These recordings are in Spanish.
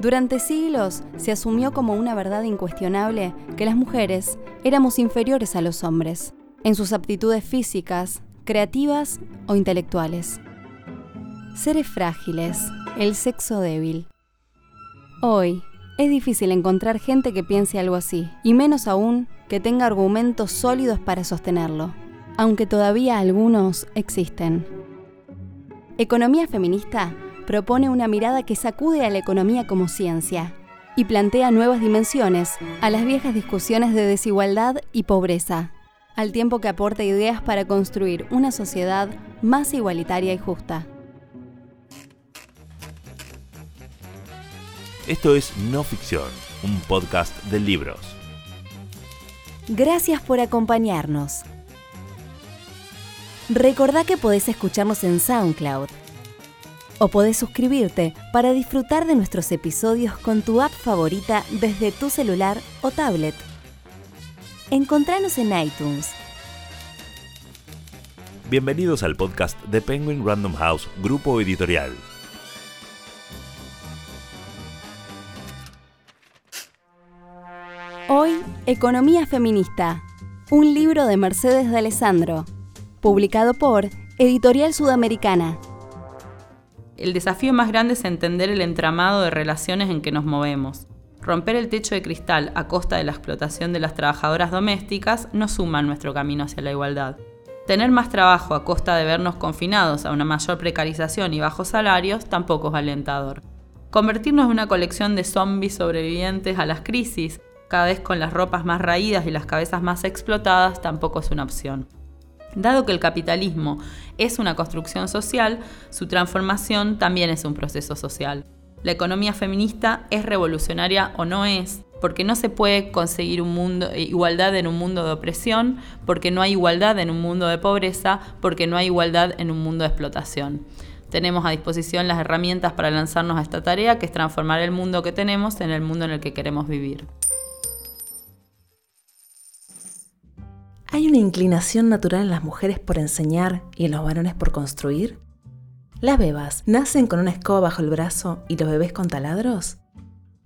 Durante siglos se asumió como una verdad incuestionable que las mujeres éramos inferiores a los hombres, en sus aptitudes físicas, creativas o intelectuales. Seres frágiles, el sexo débil. Hoy es difícil encontrar gente que piense algo así, y menos aún que tenga argumentos sólidos para sostenerlo, aunque todavía algunos existen. Economía feminista propone una mirada que sacude a la economía como ciencia y plantea nuevas dimensiones a las viejas discusiones de desigualdad y pobreza, al tiempo que aporta ideas para construir una sociedad más igualitaria y justa. Esto es No Ficción, un podcast de libros. Gracias por acompañarnos. Recordá que podés escucharnos en SoundCloud o podés suscribirte para disfrutar de nuestros episodios con tu app favorita desde tu celular o tablet. Encontranos en iTunes. Bienvenidos al podcast de Penguin Random House, grupo editorial. Hoy, Economía Feminista, un libro de Mercedes de Alessandro, publicado por Editorial Sudamericana. El desafío más grande es entender el entramado de relaciones en que nos movemos. Romper el techo de cristal a costa de la explotación de las trabajadoras domésticas no suma nuestro camino hacia la igualdad. Tener más trabajo a costa de vernos confinados a una mayor precarización y bajos salarios tampoco es alentador. Convertirnos en una colección de zombies sobrevivientes a las crisis, cada vez con las ropas más raídas y las cabezas más explotadas, tampoco es una opción. Dado que el capitalismo es una construcción social, su transformación también es un proceso social. La economía feminista es revolucionaria o no es, porque no se puede conseguir un mundo, igualdad en un mundo de opresión, porque no hay igualdad en un mundo de pobreza, porque no hay igualdad en un mundo de explotación. Tenemos a disposición las herramientas para lanzarnos a esta tarea, que es transformar el mundo que tenemos en el mundo en el que queremos vivir. ¿Hay una inclinación natural en las mujeres por enseñar y en los varones por construir? ¿Las bebas nacen con una escoba bajo el brazo y los bebés con taladros?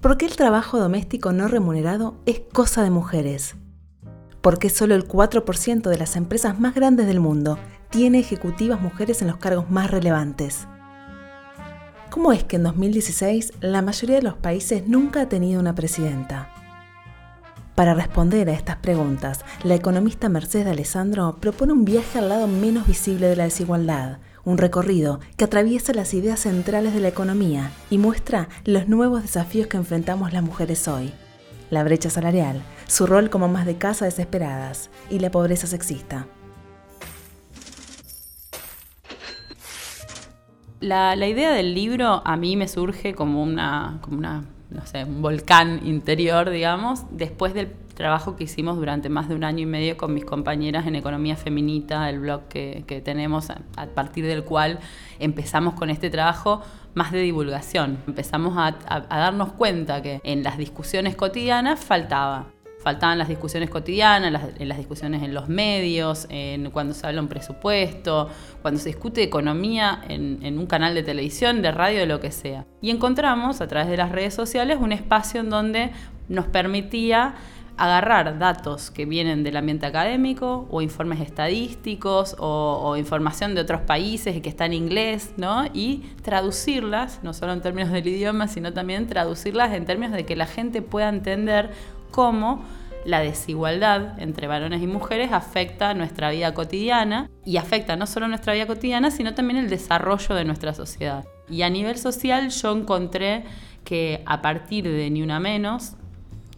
¿Por qué el trabajo doméstico no remunerado es cosa de mujeres? ¿Por qué solo el 4% de las empresas más grandes del mundo tiene ejecutivas mujeres en los cargos más relevantes? ¿Cómo es que en 2016 la mayoría de los países nunca ha tenido una presidenta? Para responder a estas preguntas, la economista Mercedes Alessandro propone un viaje al lado menos visible de la desigualdad, un recorrido que atraviesa las ideas centrales de la economía y muestra los nuevos desafíos que enfrentamos las mujeres hoy. La brecha salarial, su rol como más de casa desesperadas y la pobreza sexista. La, idea del libro a mí me surge como una, como una no sé, un volcán interior, digamos, después del trabajo que hicimos durante más de un año y medio con mis compañeras en Economía Feminita, el blog que, tenemos, a, partir del cual empezamos con este trabajo más de divulgación. Empezamos a darnos cuenta que en las discusiones cotidianas faltaba faltaban las discusiones cotidianas, las, discusiones en los medios, en cuando se habla un presupuesto, cuando se discute economía en, un canal de televisión, de radio, de lo que sea. Y encontramos a través de las redes sociales un espacio en donde nos permitía agarrar datos que vienen del ambiente académico o informes estadísticos o, información de otros países que está en inglés, ¿no? Y traducirlas, no solo en términos del idioma, sino también traducirlas en términos de que la gente pueda entender cómo la desigualdad entre varones y mujeres afecta nuestra vida cotidiana y afecta no solo nuestra vida cotidiana, sino también el desarrollo de nuestra sociedad. Y a nivel social yo encontré que a partir de Ni Una Menos,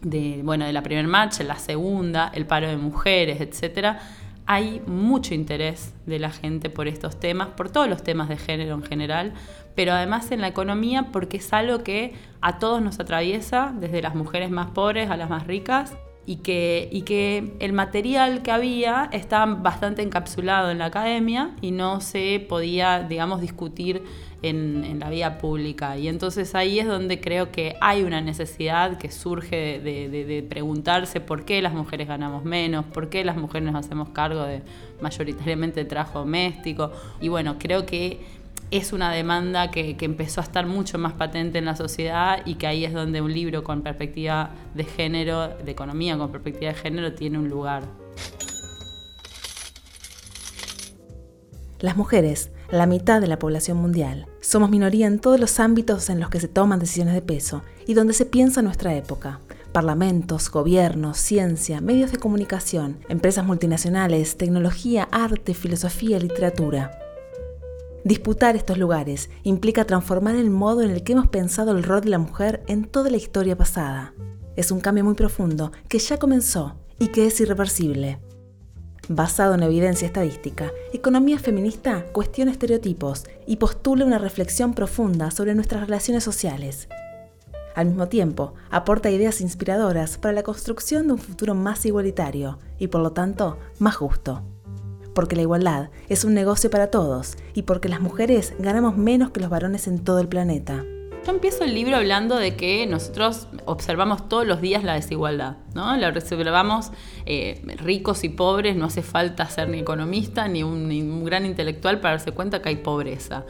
de, bueno, de la primera marcha, la segunda, el paro de mujeres, etcétera, hay mucho interés de la gente por estos temas, por todos los temas de género en general, pero además en la economía porque es algo que a todos nos atraviesa, desde las mujeres más pobres a las más ricas, y que, y que el material que había estaba bastante encapsulado en la academia y no se podía, digamos, discutir en, la vía pública. Y entonces ahí es donde creo que hay una necesidad que surge de, preguntarse por qué las mujeres ganamos menos, por qué las mujeres nos hacemos cargo de mayoritariamente el trabajo doméstico. Y bueno, creo que es una demanda que, que, empezó a estar mucho más patente en la sociedad y que ahí es donde un libro con perspectiva de género, de economía con perspectiva de género, tiene un lugar. Las mujeres, la mitad de la población mundial, somos minoría en todos los ámbitos en los que se toman decisiones de peso y donde se piensa nuestra época. Parlamentos, gobiernos, ciencia, medios de comunicación, empresas multinacionales, tecnología, arte, filosofía, literatura. Disputar estos lugares implica transformar el modo en el que hemos pensado el rol de la mujer en toda la historia pasada. Es un cambio muy profundo que ya comenzó y que es irreversible. Basado en evidencia estadística, Economía Feminista cuestiona estereotipos y postula una reflexión profunda sobre nuestras relaciones sociales. Al mismo tiempo, aporta ideas inspiradoras para la construcción de un futuro más igualitario y por lo tanto más justo porque la igualdad es un negocio para todos y porque las mujeres ganamos menos que los varones en todo el planeta. Yo empiezo el libro hablando de que nosotros observamos todos los días la desigualdad, ¿no? La observamos eh, ricos y pobres, no hace falta ser ni economista ni un, gran intelectual para darse cuenta que hay pobreza.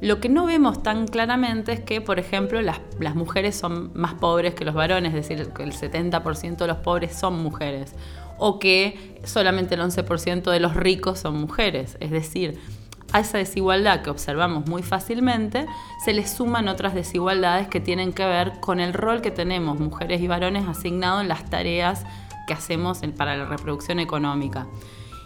Lo que no vemos tan claramente es que, por ejemplo, las, las mujeres son más pobres que los varones, es decir, el 70% de los pobres son mujeres o que solamente el 11% de los ricos son mujeres. Es decir, a esa desigualdad que observamos muy fácilmente se le suman otras desigualdades que tienen que ver con el rol que tenemos mujeres y varones asignados en las tareas que hacemos para la reproducción económica.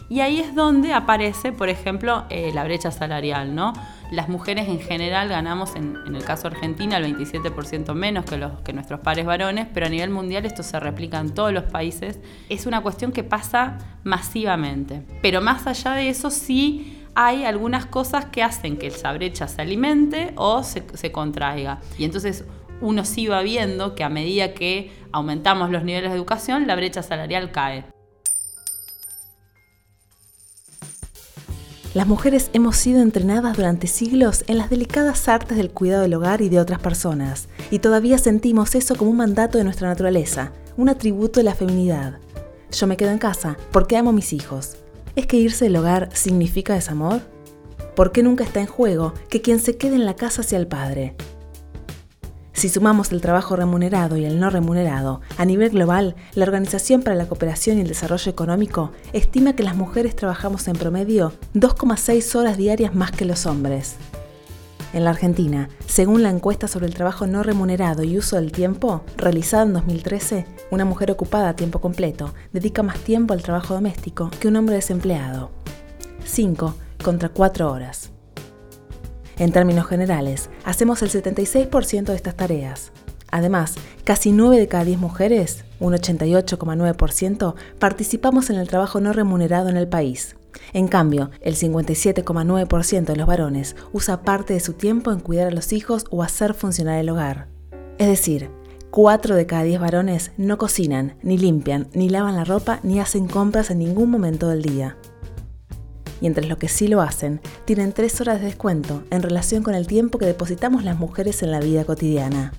Y ahí es donde aparece, por ejemplo, eh, la brecha salarial, ¿no? Las mujeres en general ganamos, en, el caso Argentina, el 27% menos que, nuestros pares varones, pero a nivel mundial esto se replica en todos los países. Es una cuestión que pasa masivamente. Pero más allá de eso, sí hay algunas cosas que hacen que esa brecha se alimente o se, se contraiga. Y entonces uno sí va viendo que a medida que aumentamos los niveles de educación, la brecha salarial cae. Las mujeres hemos sido entrenadas durante siglos en las delicadas artes del cuidado del hogar y de otras personas, y todavía sentimos eso como un mandato de nuestra naturaleza, un atributo de la feminidad. Yo me quedo en casa porque amo a mis hijos. ¿Es que irse del hogar significa desamor? ¿Por qué nunca está en juego que quien se quede en la casa sea el padre? Si sumamos el trabajo remunerado y el no remunerado, a nivel global, la Organización para la Cooperación y el Desarrollo Económico estima que las mujeres trabajamos en promedio 2,6 horas diarias más que los hombres. En la Argentina, según la encuesta sobre el trabajo no remunerado y uso del tiempo, realizada en 2013, una mujer ocupada a tiempo completo dedica más tiempo al trabajo doméstico que un hombre desempleado. 5 contra 4 horas. En términos generales, hacemos el 76% de estas tareas. Además, casi 9 de cada 10 mujeres, un 88,9%, participamos en el trabajo no remunerado en el país. En cambio, el 57,9% de los varones usa parte de su tiempo en cuidar a los hijos o hacer funcionar el hogar. Es decir, 4 de cada 10 varones no cocinan, ni limpian, ni lavan la ropa, ni hacen compras en ningún momento del día y entre los que sí lo hacen, tienen tres horas de descuento en relación con el tiempo que depositamos las mujeres en la vida cotidiana.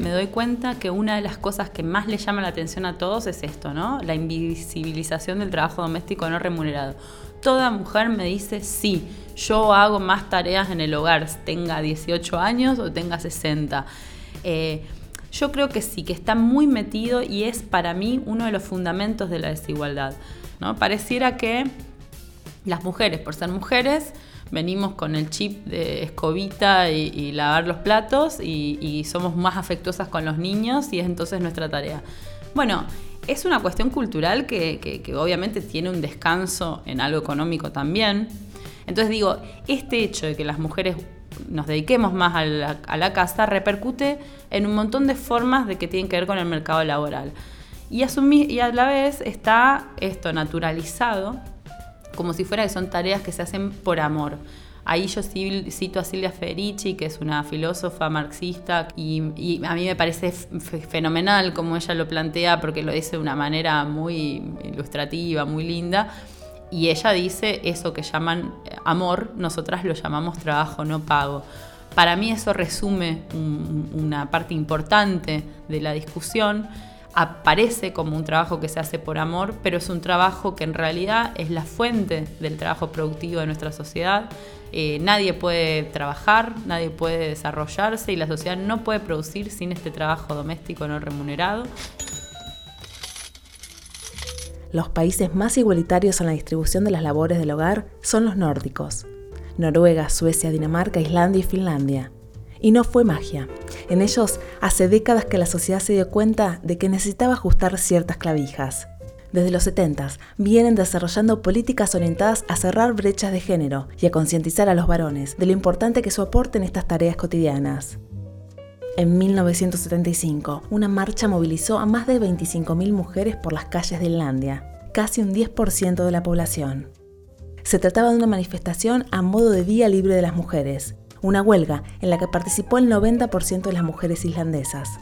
Me doy cuenta que una de las cosas que más le llama la atención a todos es esto, ¿no? La invisibilización del trabajo doméstico no remunerado. Toda mujer me dice, sí, yo hago más tareas en el hogar, tenga 18 años o tenga 60. Eh, yo creo que sí, que está muy metido y es para mí uno de los fundamentos de la desigualdad. ¿no? Pareciera que las mujeres, por ser mujeres, venimos con el chip de escobita y, lavar los platos y, somos más afectuosas con los niños y es entonces nuestra tarea. Bueno, es una cuestión cultural que, obviamente tiene un descanso en algo económico también. Entonces digo, este hecho de que las mujeres nos dediquemos más a la, a la casa repercute en un montón de formas de que tienen que ver con el mercado laboral. Y, y a la vez está esto naturalizado como si fuera que son tareas que se hacen por amor. Ahí yo cito a Silvia Federici, que es una filósofa marxista, y, a mí me parece fenomenal como ella lo plantea, porque lo dice de una manera muy ilustrativa, muy linda. Y ella dice eso que llaman amor, nosotras lo llamamos trabajo no pago. Para mí eso resume una parte importante de la discusión aparece como un trabajo que se hace por amor, pero es un trabajo que en realidad es la fuente del trabajo productivo de nuestra sociedad. Eh, nadie puede trabajar, nadie puede desarrollarse y la sociedad no puede producir sin este trabajo doméstico no remunerado. Los países más igualitarios en la distribución de las labores del hogar son los nórdicos. Noruega, Suecia, Dinamarca, Islandia y Finlandia. Y no fue magia. En ellos, hace décadas que la sociedad se dio cuenta de que necesitaba ajustar ciertas clavijas. Desde los 70 vienen desarrollando políticas orientadas a cerrar brechas de género y a concientizar a los varones de lo importante que su aporte en estas tareas cotidianas. En 1975, una marcha movilizó a más de 25.000 mujeres por las calles de Islandia, casi un 10% de la población. Se trataba de una manifestación a modo de Día Libre de las Mujeres, una huelga en la que participó el 90% de las mujeres islandesas.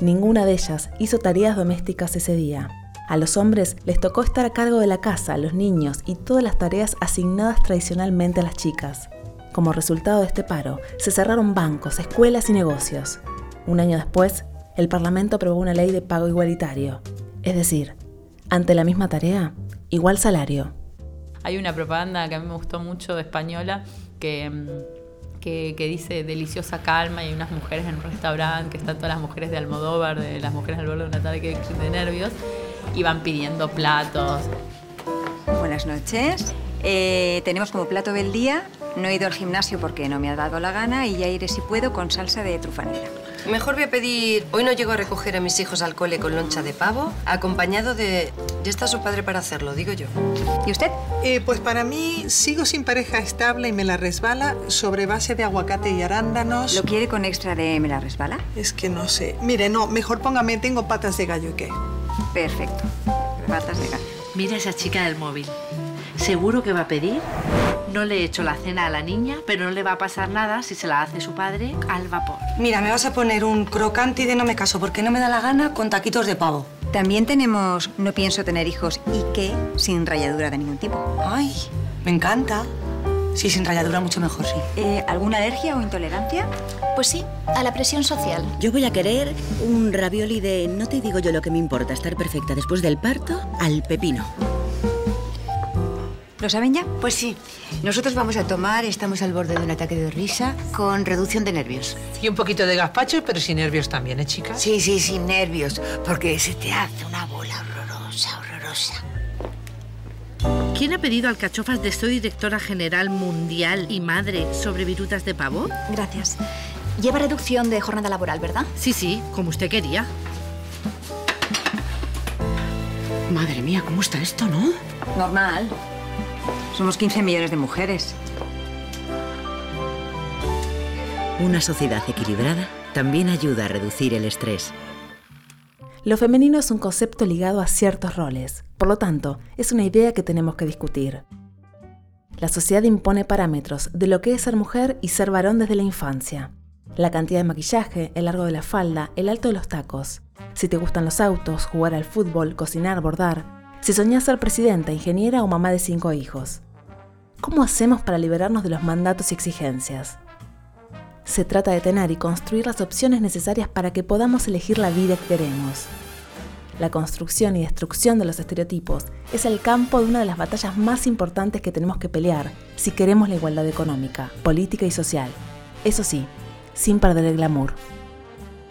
Ninguna de ellas hizo tareas domésticas ese día. A los hombres les tocó estar a cargo de la casa, los niños y todas las tareas asignadas tradicionalmente a las chicas. Como resultado de este paro, se cerraron bancos, escuelas y negocios. Un año después, el Parlamento aprobó una ley de pago igualitario. Es decir, ante la misma tarea, igual salario. Hay una propaganda que a mí me gustó mucho española que que, dice deliciosa calma y hay unas mujeres en un restaurante, que están todas las mujeres de Almodóvar, de las mujeres al borde de una tarde que de nervios, y van pidiendo platos. Buenas noches. Eh, tenemos como plato del día, no he ido al gimnasio porque no me ha dado la gana y ya iré si puedo con salsa de trufanera. Mejor voy a pedir, hoy no llego a recoger a mis hijos al cole con loncha de pavo, acompañado de, ya está su padre para hacerlo, digo yo. ¿Y usted? Eh, pues para mí sigo sin pareja estable y me la resbala sobre base de aguacate y arándanos. ¿Lo quiere con extra de me la resbala? Es que no sé. Mire, no, mejor póngame, tengo patas de gallo y qué. Perfecto, patas de gallo. Mira esa chica del móvil. ¿Seguro que va a pedir? No le he hecho la cena a la niña, pero no le va a pasar nada si se la hace su padre al vapor. Mira, me vas a poner un crocante y de no me caso porque no me da la gana con taquitos de pavo. También tenemos No pienso tener hijos y que sin rayadura de ningún tipo. Ay, me encanta. Sí, sin rayadura mucho mejor, sí. Eh, ¿Alguna alergia o intolerancia? Pues sí, a la presión social. Yo voy a querer un ravioli de, no te digo yo lo que me importa, estar perfecta después del parto, al pepino. ¿Lo saben ya? Pues sí. Nosotros vamos a tomar, estamos al borde de un ataque de risa con reducción de nervios. Y un poquito de gazpacho, pero sin nervios también, ¿eh, chicas? Sí, sí, sin nervios, porque se te hace una bola horrorosa, horrorosa. ¿Quién ha pedido alcachofas de soy directora general mundial y madre sobre virutas de pavo? Gracias. Lleva reducción de jornada laboral, ¿verdad? Sí, sí, como usted quería. Madre mía, ¿cómo está esto, no? Normal. Somos 15 millones de mujeres. Una sociedad equilibrada también ayuda a reducir el estrés. Lo femenino es un concepto ligado a ciertos roles, por lo tanto, es una idea que tenemos que discutir. La sociedad impone parámetros de lo que es ser mujer y ser varón desde la infancia. La cantidad de maquillaje, el largo de la falda, el alto de los tacos. Si te gustan los autos, jugar al fútbol, cocinar, bordar. Si soñás ser presidenta, ingeniera o mamá de cinco hijos. ¿Cómo hacemos para liberarnos de los mandatos y exigencias? Se trata de tener y construir las opciones necesarias para que podamos elegir la vida que queremos. La construcción y destrucción de los estereotipos es el campo de una de las batallas más importantes que tenemos que pelear si queremos la igualdad económica, política y social. Eso sí, sin perder el glamour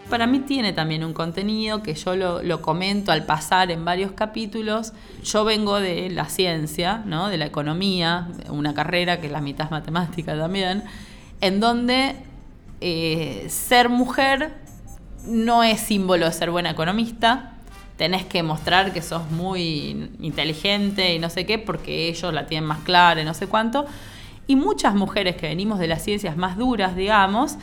para mí tiene también un contenido que yo lo, comento al pasar en varios capítulos. Yo vengo de la ciencia, ¿no? de la economía, una carrera que la mitad es matemática también, en donde eh, ser mujer no es símbolo de ser buena economista. Tenés que mostrar que sos muy inteligente y no sé qué, porque ellos la tienen más clara y no sé cuánto. Y muchas mujeres que venimos de las ciencias más duras, digamos,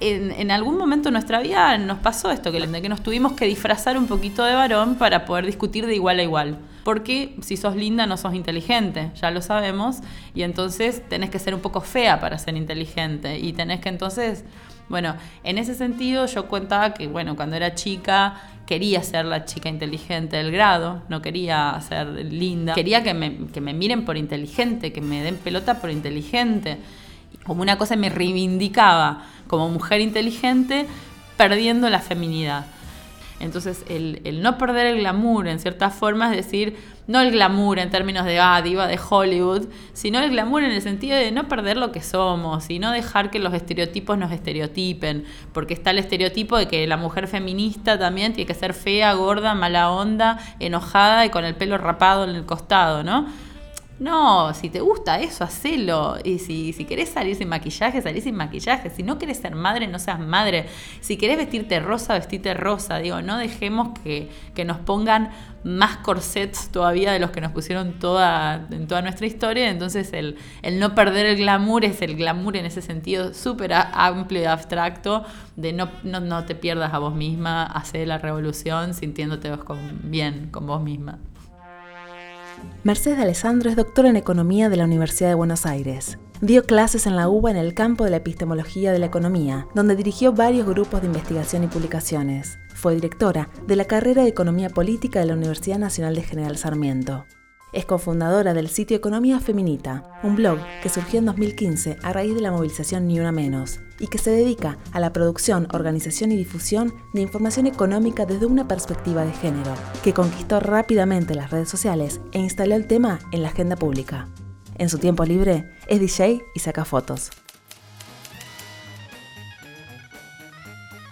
en, algún momento de nuestra vida nos pasó esto, que, que nos tuvimos que disfrazar un poquito de varón para poder discutir de igual a igual. Porque si sos linda no sos inteligente, ya lo sabemos, y entonces tenés que ser un poco fea para ser inteligente, y tenés que entonces, bueno, en ese sentido yo contaba que, bueno, cuando era chica quería ser la chica inteligente del grado, no quería ser linda, quería que me, que me miren por inteligente, que me den pelota por inteligente como una cosa me reivindicaba como mujer inteligente, perdiendo la feminidad. Entonces, el, el, no perder el glamour, en cierta forma, es decir, no el glamour en términos de, ah, diva de Hollywood, sino el glamour en el sentido de no perder lo que somos y no dejar que los estereotipos nos estereotipen, porque está el estereotipo de que la mujer feminista también tiene que ser fea, gorda, mala onda, enojada y con el pelo rapado en el costado, ¿no? No, si te gusta eso, hacelo. Y si, si querés salir sin maquillaje, salí sin maquillaje. Si no querés ser madre, no seas madre. Si querés vestirte rosa, vestite rosa. Digo, no dejemos que, que nos pongan más corsets todavía de los que nos pusieron toda, en toda nuestra historia. Entonces el, el no perder el glamour es el glamour en ese sentido súper amplio y abstracto de no, no, no, te pierdas a vos misma, hacer la revolución sintiéndote bien con vos misma. Mercedes Alessandro es doctora en Economía de la Universidad de Buenos Aires. Dio clases en la UBA en el campo de la epistemología de la economía, donde dirigió varios grupos de investigación y publicaciones. Fue directora de la carrera de Economía Política de la Universidad Nacional de General Sarmiento. Es cofundadora del sitio Economía Feminita, un blog que surgió en 2015 a raíz de la movilización Ni Una Menos y que se dedica a la producción, organización y difusión de información económica desde una perspectiva de género, que conquistó rápidamente las redes sociales e instaló el tema en la agenda pública. En su tiempo libre, es DJ y saca fotos.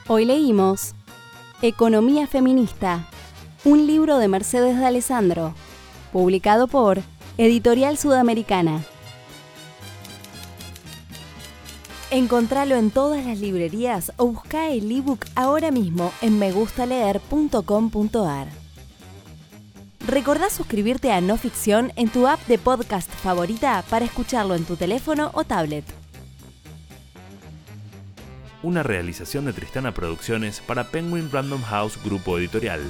Hoy leímos Economía Feminista, un libro de Mercedes de Alessandro publicado por Editorial Sudamericana. Encontralo en todas las librerías o busca el ebook ahora mismo en megustaleer.com.ar. Recordá suscribirte a No Ficción en tu app de podcast favorita para escucharlo en tu teléfono o tablet. Una realización de Tristana Producciones para Penguin Random House Grupo Editorial.